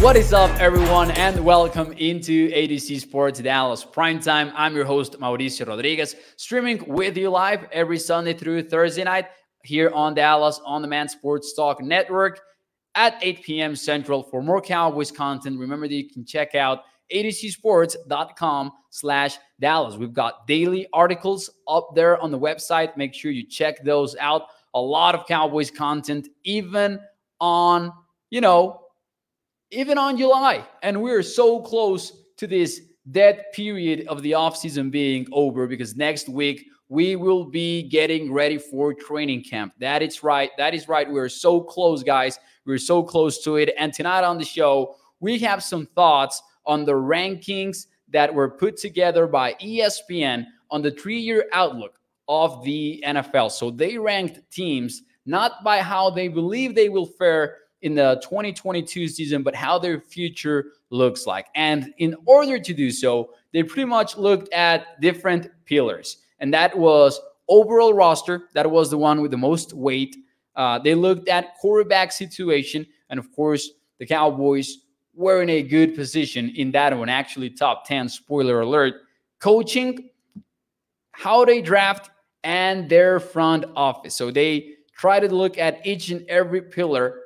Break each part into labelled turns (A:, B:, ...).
A: What is up, everyone, and welcome into A to Z Sports Dallas Primetime. I'm your host, Mauricio Rodriguez, streaming with you live every Sunday through Thursday night here on Dallas On Demand Sports Talk Network at 8 p.m. Central. For more Cowboys content, remember that you can check out atozsports.com slash Dallas. We've got daily articles up there on the website. Make sure you check those out. A lot of Cowboys content, even on, you know, even on July. And we're so close to this dead period of the offseason being over because next week we will be getting ready for training camp. That is right. That is right. We're so close, guys. We're so close to it. And tonight on the show, we have some thoughts on the rankings that were put together by ESPN on the three year outlook of the NFL. So they ranked teams not by how they believe they will fare in the 2022 season, but how their future looks like. And in order to do so, they pretty much looked at different pillars, and that was overall roster. That was the one with the most weight. Uh, they looked at quarterback situation, and of course, the Cowboys were in a good position in that one, actually top 10, spoiler alert. Coaching, how they draft, and their front office. So they try to look at each and every pillar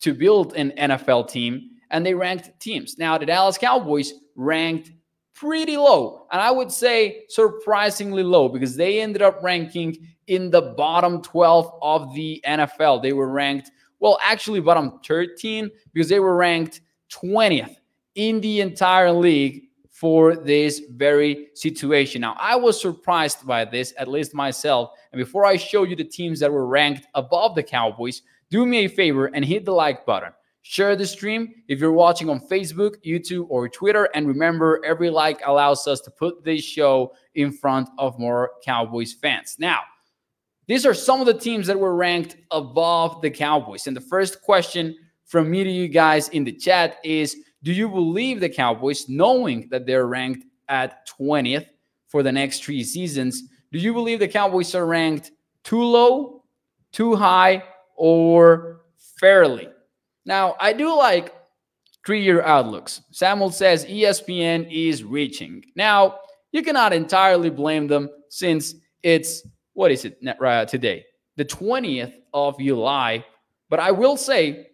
A: to build an NFL team, and they ranked teams. Now, the Dallas Cowboys ranked pretty low, and I would say surprisingly low because they ended up ranking in the bottom 12 of the NFL. They were ranked, well, actually, bottom 13 because they were ranked 20th in the entire league for this very situation. Now, I was surprised by this, at least myself. And before I show you the teams that were ranked above the Cowboys, do me a favor and hit the like button. Share the stream if you're watching on Facebook, YouTube, or Twitter. And remember, every like allows us to put this show in front of more Cowboys fans. Now, these are some of the teams that were ranked above the Cowboys. And the first question from me to you guys in the chat is Do you believe the Cowboys, knowing that they're ranked at 20th for the next three seasons, do you believe the Cowboys are ranked too low, too high, or fairly. Now, I do like three year outlooks. Samuel says ESPN is reaching. Now, you cannot entirely blame them since it's, what is it uh, today? The 20th of July. But I will say,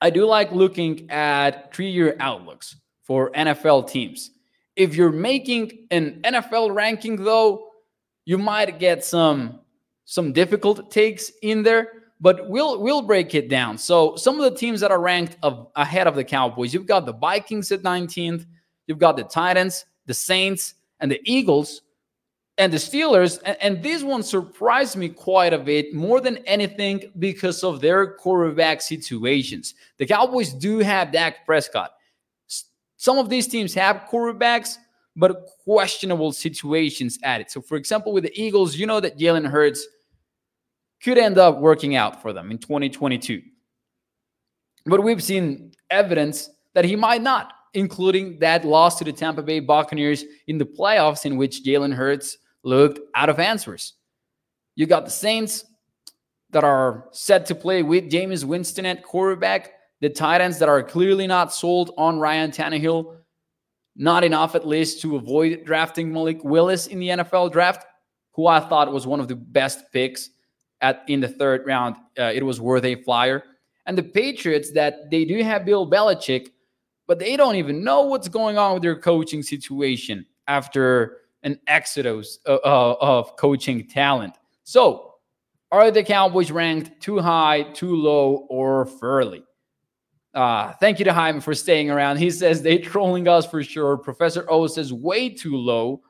A: I do like looking at three year outlooks for NFL teams. If you're making an NFL ranking, though, you might get some some difficult takes in there but we'll we'll break it down. So some of the teams that are ranked of, ahead of the Cowboys, you've got the Vikings at 19th, you've got the Titans, the Saints, and the Eagles, and the Steelers. And, and this one surprised me quite a bit, more than anything, because of their quarterback situations. The Cowboys do have Dak Prescott. Some of these teams have quarterbacks, but questionable situations at it. So, for example, with the Eagles, you know that Jalen Hurts could end up working out for them in 2022. But we've seen evidence that he might not, including that loss to the Tampa Bay Buccaneers in the playoffs, in which Jalen Hurts looked out of answers. You got the Saints that are set to play with Jameis Winston at quarterback, the Titans that are clearly not sold on Ryan Tannehill, not enough at least to avoid drafting Malik Willis in the NFL draft, who I thought was one of the best picks at in the third round, uh, it was worth a flyer. And the Patriots that they do have Bill Belichick, but they don't even know what's going on with their coaching situation after an exodus of, uh, uh, of coaching talent. So, are the Cowboys ranked too high, too low, or fairly? Uh, thank you to Jaime for staying around. He says they're trolling us for sure. Professor O says way too low.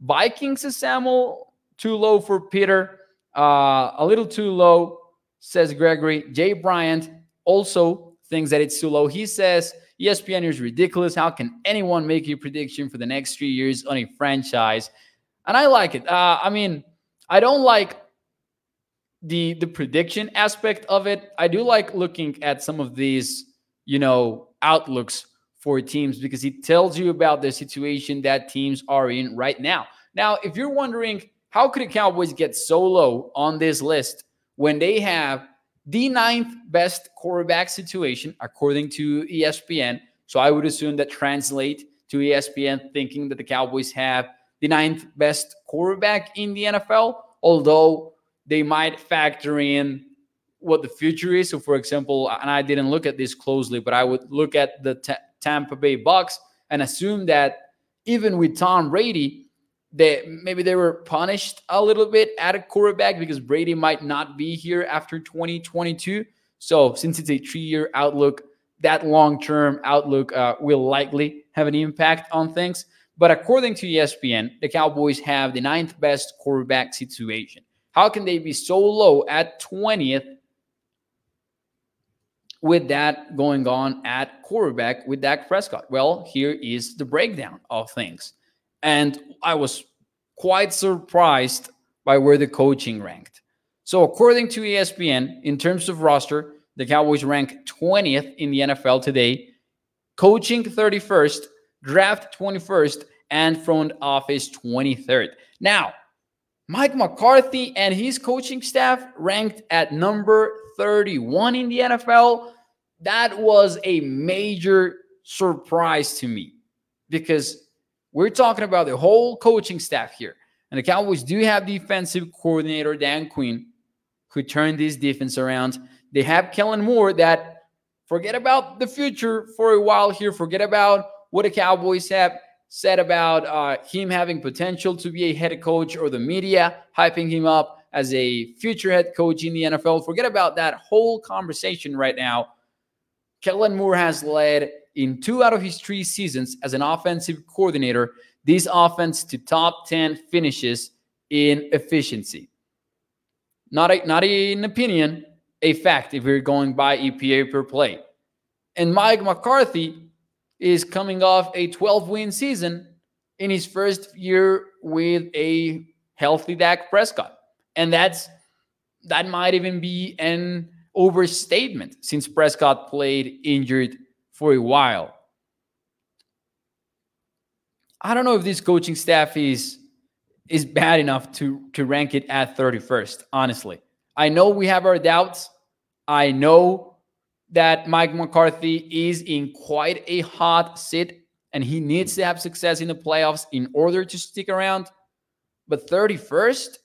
A: Vikings is Samuel too low for Peter. Uh, a little too low, says Gregory. Jay Bryant also thinks that it's too low. He says ESPN is ridiculous. How can anyone make a prediction for the next three years on a franchise? And I like it. Uh, I mean, I don't like the the prediction aspect of it. I do like looking at some of these, you know, outlooks for teams because it tells you about the situation that teams are in right now. Now, if you're wondering how could the Cowboys get so low on this list when they have the ninth best quarterback situation according to ESPN. So I would assume that translate to ESPN thinking that the Cowboys have the ninth best quarterback in the NFL, although they might factor in what the future is. So, for example, and I didn't look at this closely, but I would look at the t- Tampa Bay Bucks and assume that even with Tom Brady, they maybe they were punished a little bit at a quarterback because Brady might not be here after 2022. So, since it's a three-year outlook, that long-term outlook uh, will likely have an impact on things. But according to ESPN, the Cowboys have the ninth best quarterback situation. How can they be so low at 20th with that going on at quarterback with Dak Prescott? Well, here is the breakdown of things. And I was quite surprised by where the coaching ranked. So, according to ESPN, in terms of roster, the Cowboys rank 20th in the NFL today, coaching 31st, draft 21st, and front office 23rd. Now, Mike McCarthy and his coaching staff ranked at number 31 in the NFL. That was a major surprise to me because we're talking about the whole coaching staff here. And the Cowboys do have defensive coordinator Dan Quinn, who turned this defense around. They have Kellen Moore that forget about the future for a while here, forget about what the Cowboys have said about uh, him having potential to be a head coach or the media hyping him up as a future head coach in the NFL. Forget about that whole conversation right now. Kellen Moore has led in two out of his three seasons as an offensive coordinator this offense to top 10 finishes in efficiency. Not, a, not an opinion, a fact if we're going by EPA per play. And Mike McCarthy is coming off a 12 win season in his first year with a healthy Dak Prescott. And that's that might even be an overstatement since Prescott played injured for a while. I don't know if this coaching staff is is bad enough to to rank it at 31st, honestly. I know we have our doubts. I know that Mike McCarthy is in quite a hot seat and he needs to have success in the playoffs in order to stick around. But 31st,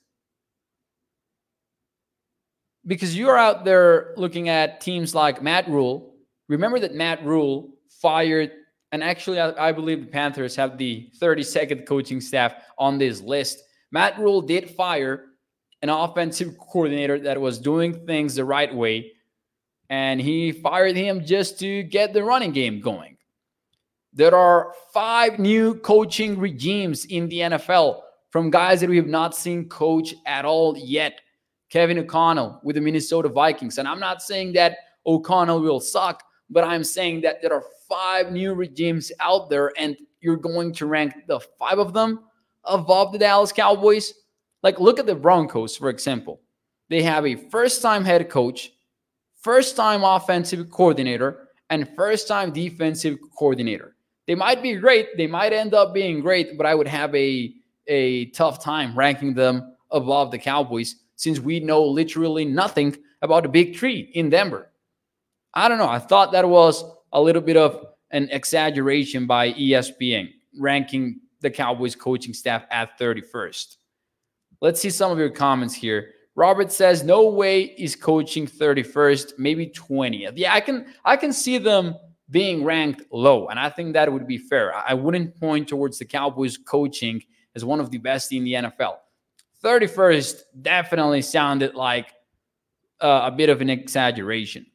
A: because you're out there looking at teams like Matt Rhule. Remember that Matt Rhule fired, and actually, I, I believe the Panthers have the 32nd coaching staff on this list. Matt Rhule did fire an offensive coordinator that was doing things the right way and he fired him just to get the running game going. There are five new coaching regimes in the NFL from guys that we have not seen coach at all yet. Kevin O'Connell with the Minnesota Vikings. And I'm not saying that O'Connell will suck, but I'm saying that there are five new regimes out there, and you're going to rank the five of them above the Dallas Cowboys. Like, look at the Broncos, for example. They have a first time head coach first time offensive coordinator and first time defensive coordinator. They might be great, they might end up being great, but I would have a a tough time ranking them above the Cowboys since we know literally nothing about the big tree in Denver. I don't know. I thought that was a little bit of an exaggeration by ESPN ranking the Cowboys coaching staff at 31st. Let's see some of your comments here. Robert says no way is coaching 31st, maybe 20th. Yeah, I can I can see them being ranked low, and I think that would be fair. I wouldn't point towards the Cowboys coaching as one of the best in the NFL. 31st definitely sounded like uh, a bit of an exaggeration.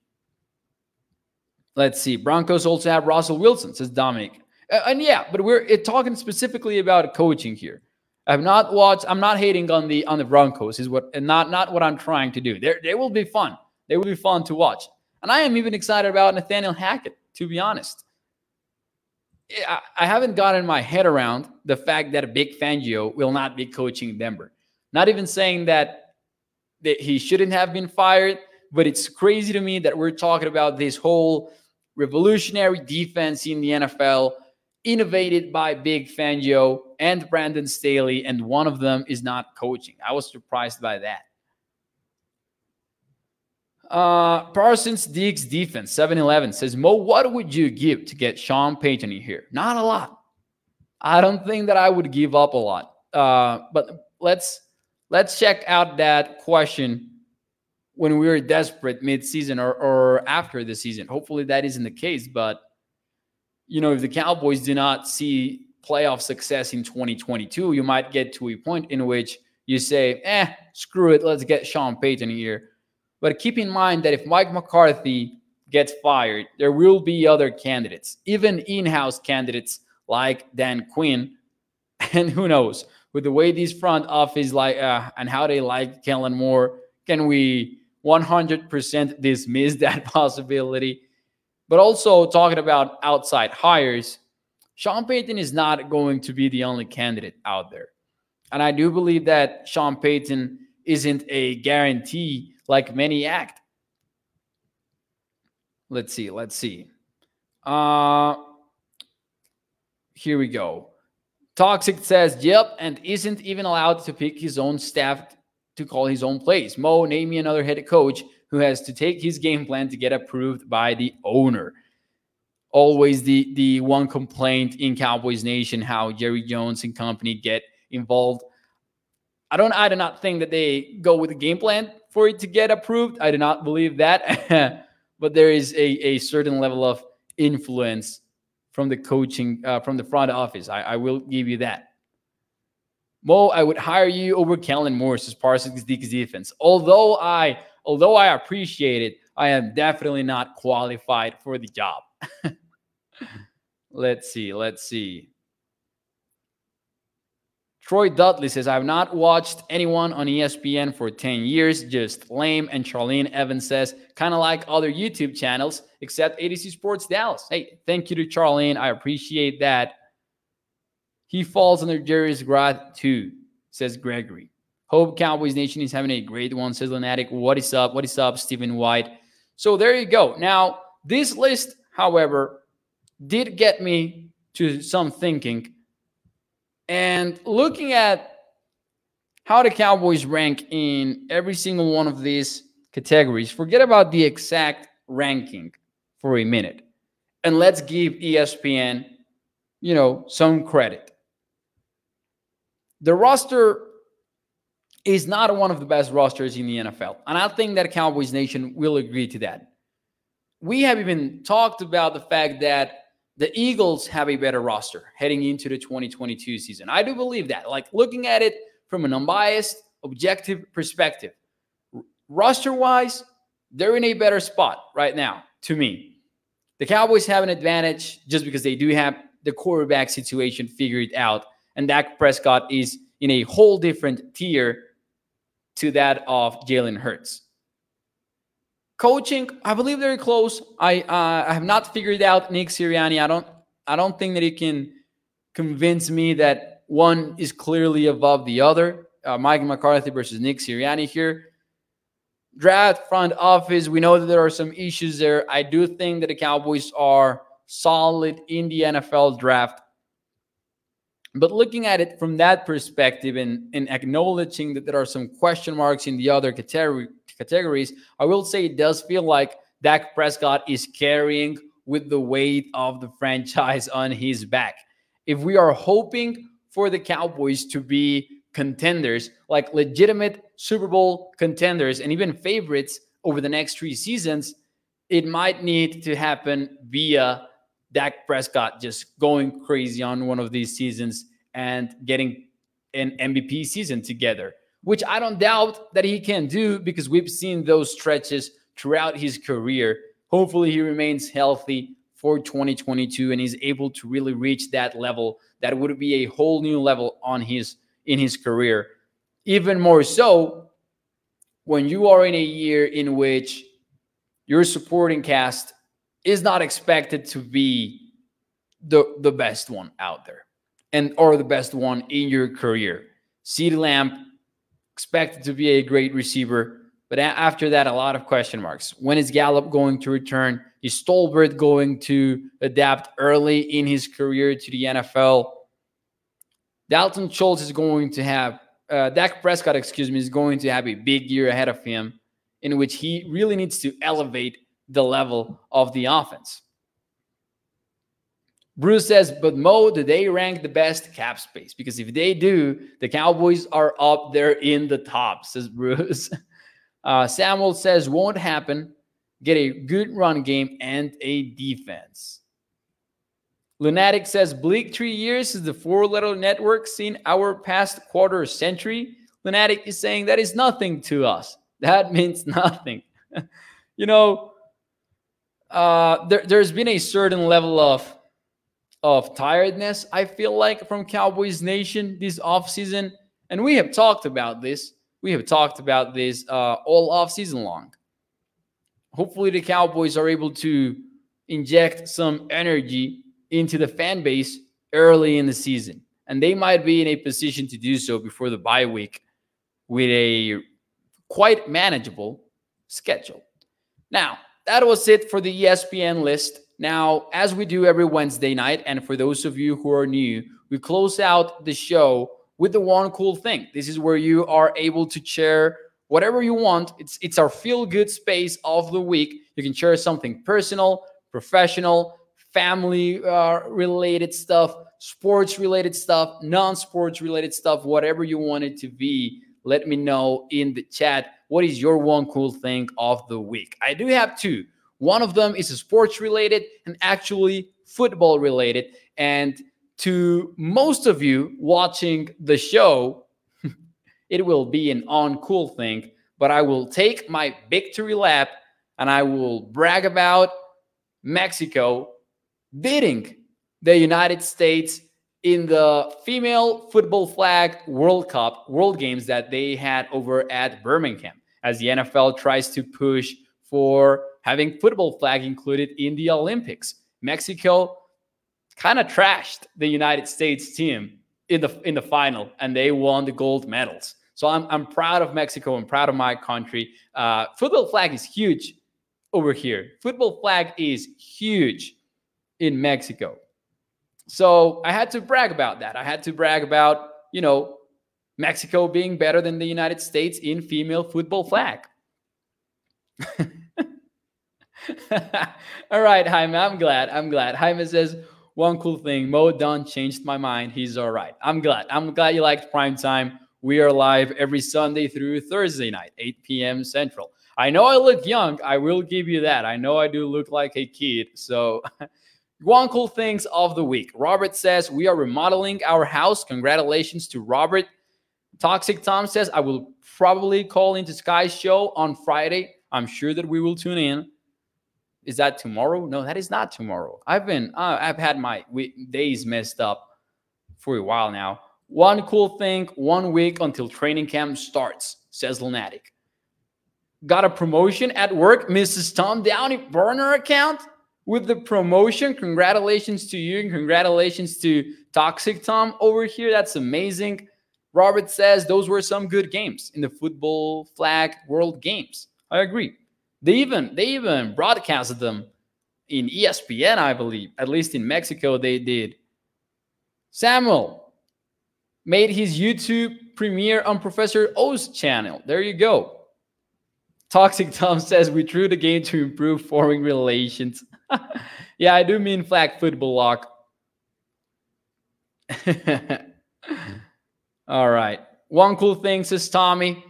A: Let's see. Broncos also have Russell Wilson, says Dominic. Uh, and yeah, but we're talking specifically about coaching here. I've not watched. I'm not hating on the on the Broncos. Is what and not not what I'm trying to do. They they will be fun. They will be fun to watch. And I am even excited about Nathaniel Hackett. To be honest, I, I haven't gotten my head around the fact that Vic Fangio will not be coaching Denver. Not even saying that that he shouldn't have been fired, but it's crazy to me that we're talking about this whole revolutionary defense in the NFL innovated by Vic Fangio and Brandon Staley, and one of them is not coaching. I was surprised by that. Uh, Parsons Diggs defense 7-Eleven says, Mo, what would you give to get Sean Payton in here? Not a lot. I don't think that I would give up a lot. Uh, but let's let's check out that question when we were desperate mid-season or, or after the season. Hopefully that isn't the case. But you know, if the Cowboys do not see playoff success in 2022, you might get to a point in which you say, eh, screw it, let's get Sean Payton here. But keep in mind that if Mike McCarthy gets fired, there will be other candidates, even in house candidates like Dan Quinn. And who knows, with the way these front office like uh, and how they like Kellen Moore, can we 100% dismiss that possibility? But also talking about outside hires, Sean Payton is not going to be the only candidate out there. And I do believe that Sean Payton isn't a guarantee like many act. Let's see. Let's see. Uh, here we go. Toxic says, yep, and isn't even allowed to pick his own staff to call his own plays. Mo, name me another head coach who has to take his game plan to get approved by the owner. Always the the one complaint in Cowboys Nation how Jerry Jones and company get involved. I don't I do not think that they go with a game plan for it to get approved. I do not believe that. but there is a, a certain level of influence from the coaching, uh, from the front office. I, I will give you that. Mo, I would hire you over Kellen Moore's as Parsons defense. Although I, although I appreciate it, I am definitely not qualified for the job. let's see. Let's see. Troy Dudley says, I've not watched anyone on ESPN for 10 years, just lame. And Charlene Evans says, kind of like other YouTube channels, except A to Z Sports Dallas. Hey, thank you to Charlene. I appreciate that. He falls under Jerry's wrath too, says Gregory. Hope Cowboys Nation is having a great one, says Lunatic. What is up? What is up, Stephen White? So there you go. Now, this list, however, did get me to some thinking and looking at how the Cowboys rank in every single one of these categories, forget about the exact ranking for a minute. And let's give ESPN, you know, some credit. The roster is not one of the best rosters in the NFL. And I think that Cowboys Nation will agree to that. We have even talked about the fact that the Eagles have a better roster heading into the 2022 season. I do believe that. Like looking at it from an unbiased, objective perspective, roster wise, they're in a better spot right now to me. The Cowboys have an advantage just because they do have the quarterback situation figured out, and Dak Prescott is in a whole different tier to that of Jalen Hurts. Coaching, I believe very close. I uh, I have not figured out Nick Sirianni. I don't I don't think that he can convince me that one is clearly above the other. Uh, Mike McCarthy versus Nick Sirianni here. Draft front office. We know that there are some issues there. I do think that the Cowboys are solid in the NFL draft. But looking at it from that perspective and, and acknowledging that there are some question marks in the other category, categories, I will say it does feel like Dak Prescott is carrying with the weight of the franchise on his back. If we are hoping for the Cowboys to be contenders, like legitimate Super Bowl contenders and even favorites over the next three seasons, it might need to happen via Dak Prescott just going crazy on one of these seasons and getting an MVP season together which I don't doubt that he can do because we've seen those stretches throughout his career. Hopefully, he remains healthy for 2022 and is able to really reach that level. That would be a whole new level on his in his career. Even more so when you are in a year in which your supporting cast is not expected to be the the best one out there and or the best one in your career. CeeDee Lamb expected to be a great receiver. But after that, a lot of question marks. When is Gallup going to return? Is Tolbert going to adapt early in his career to the NFL? Dalton Schultz is going to have, uh, Dak Prescott, excuse me, is going to have a big year ahead of him. in which he really needs to elevate the level of the offense. Bruce says, but Mo, do they rank the best cap space? Because if they do, the Cowboys are up there in the top, says Bruce. Uh, Samuel says, won't happen. Get a good run game and a defense. Lunatic says, bleak three years is the four letter network seen our past quarter century. Lunatic is saying that is nothing to us. That means nothing. you know, uh, there, there's been a certain level of of tiredness, I feel like, from Cowboys Nation this offseason. And we have talked about this. We have talked about this uh, all offseason long. Hopefully, the Cowboys are able to inject some energy into the fan base early in the season. And they might be in a position to do so before the bye week with a quite manageable schedule. Now, that was it for the ESPN list. Now, as we do every Wednesday night, and for those of you who are new, we close out the show with the one cool thing. This is where you are able to share whatever you want. It's it's our feel good space of the week. You can share something personal, professional, family uh, related stuff, sports related stuff, non sports related stuff, whatever you want it to be. Let me know in the chat. What is your one cool thing of the week? I do have two. One of them is sports related and actually football related. And to most of you watching the show, it will be an uncool thing, but I will take my victory lap and I will brag about Mexico beating the United States in the female football flag World Cup, World Games that they had over at Birmingham, as the NFL tries to push for having football flag included in the Olympics. Mexico kind of trashed the United States team in the in the final, and they won the gold medals. So I'm I'm proud of Mexico. I'm proud of my country. Uh, football flag is huge over here. Football flag is huge in Mexico. So I had to brag about that. I had to brag about you know Mexico being better than the United States in female football flag. all right, Jaime, I'm glad. I'm glad. Jaime says, one cool thing, Mo Dunn changed my mind. He's all right. I'm glad. I'm glad you liked prime time. We are live every Sunday through Thursday night, 8 p.m. Central. I know I look young. I will give you that. I know I do look like a kid. So, one cool things of the week. Robert says, We are remodeling our house. Congratulations to Robert. Toxic Tom says, I will probably call into Sky's show on Friday. I'm sure that we will tune in. Is that tomorrow? No, that is not tomorrow. I've been, uh, I've had my days messed up for a while now. One cool thing, one week until training camp starts, says Lunatic. Got a promotion at work, Mrs. Tom Downey burner account with the promotion. Congratulations to you and congratulations to Toxic Tom over here. That's amazing. Robert says those were some good games in the football flag world games. I agree. They even they even broadcasted them in ESPN, I believe. At least in Mexico, they did. Samuel made his YouTube premiere on Professor O's channel. There you go. Toxic Tom says we drew the game to improve foreign relations. yeah, I do mean flag football lock. All right. One cool thing says Tommy.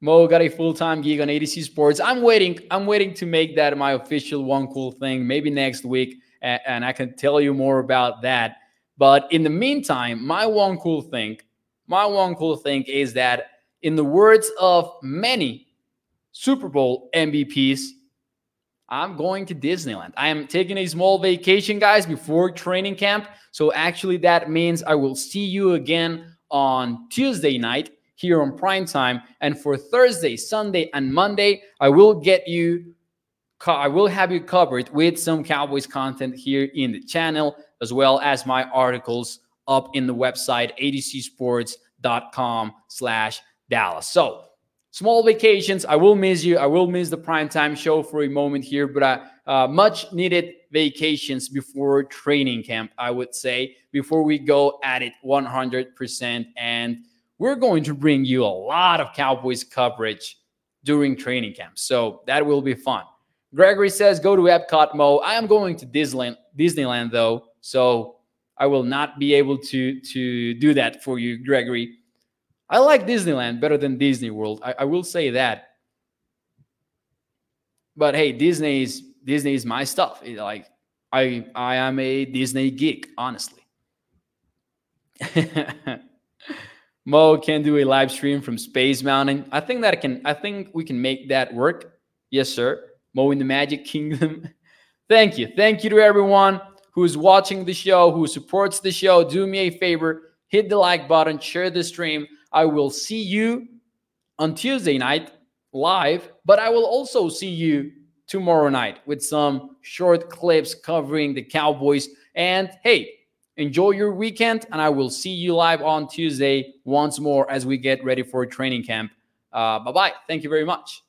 A: Mo got a full-time gig on A to Z Sports. I'm waiting. I'm waiting to make that my official one cool thing. Maybe next week, and, and I can tell you more about that. But in the meantime, my one cool thing, my one cool thing is that, in the words of many Super Bowl MVPs, I'm going to Disneyland. I am taking a small vacation, guys, before training camp. So actually, that means I will see you again on Tuesday night here on prime time. And for Thursday, Sunday, and Monday, I will get you, I will have you covered with some Cowboys content here in the channel, as well as my articles up in the website atozsports.com slash Dallas. So small vacations. I will miss you. I will miss the primetime show for a moment here, but uh, uh, much needed vacations before training camp, I would say, before we go at it 100%. And we're going to bring you a lot of Cowboys coverage during training camp. So that will be fun. Gregory says, go to Epcot Mo. I am going to Disneyland, Disneyland though. So I will not be able to, to do that for you, Gregory. I like Disneyland better than Disney World. I, I will say that. But hey, Disney is Disney is my stuff. It, like I I am a Disney geek, honestly. Mo can do a live stream from Space Mountain. I think that I can. I think we can make that work. Yes, sir. Mo in the Magic Kingdom. Thank you. Thank you to everyone who's watching the show, who supports the show. Do me a favor, hit the like button, share the stream. I will see you on Tuesday night live, but I will also see you tomorrow night with some short clips covering the Cowboys. And hey, enjoy your weekend, and I will see you live on Tuesday once more as we get ready for training camp. Uh, bye bye. Thank you very much.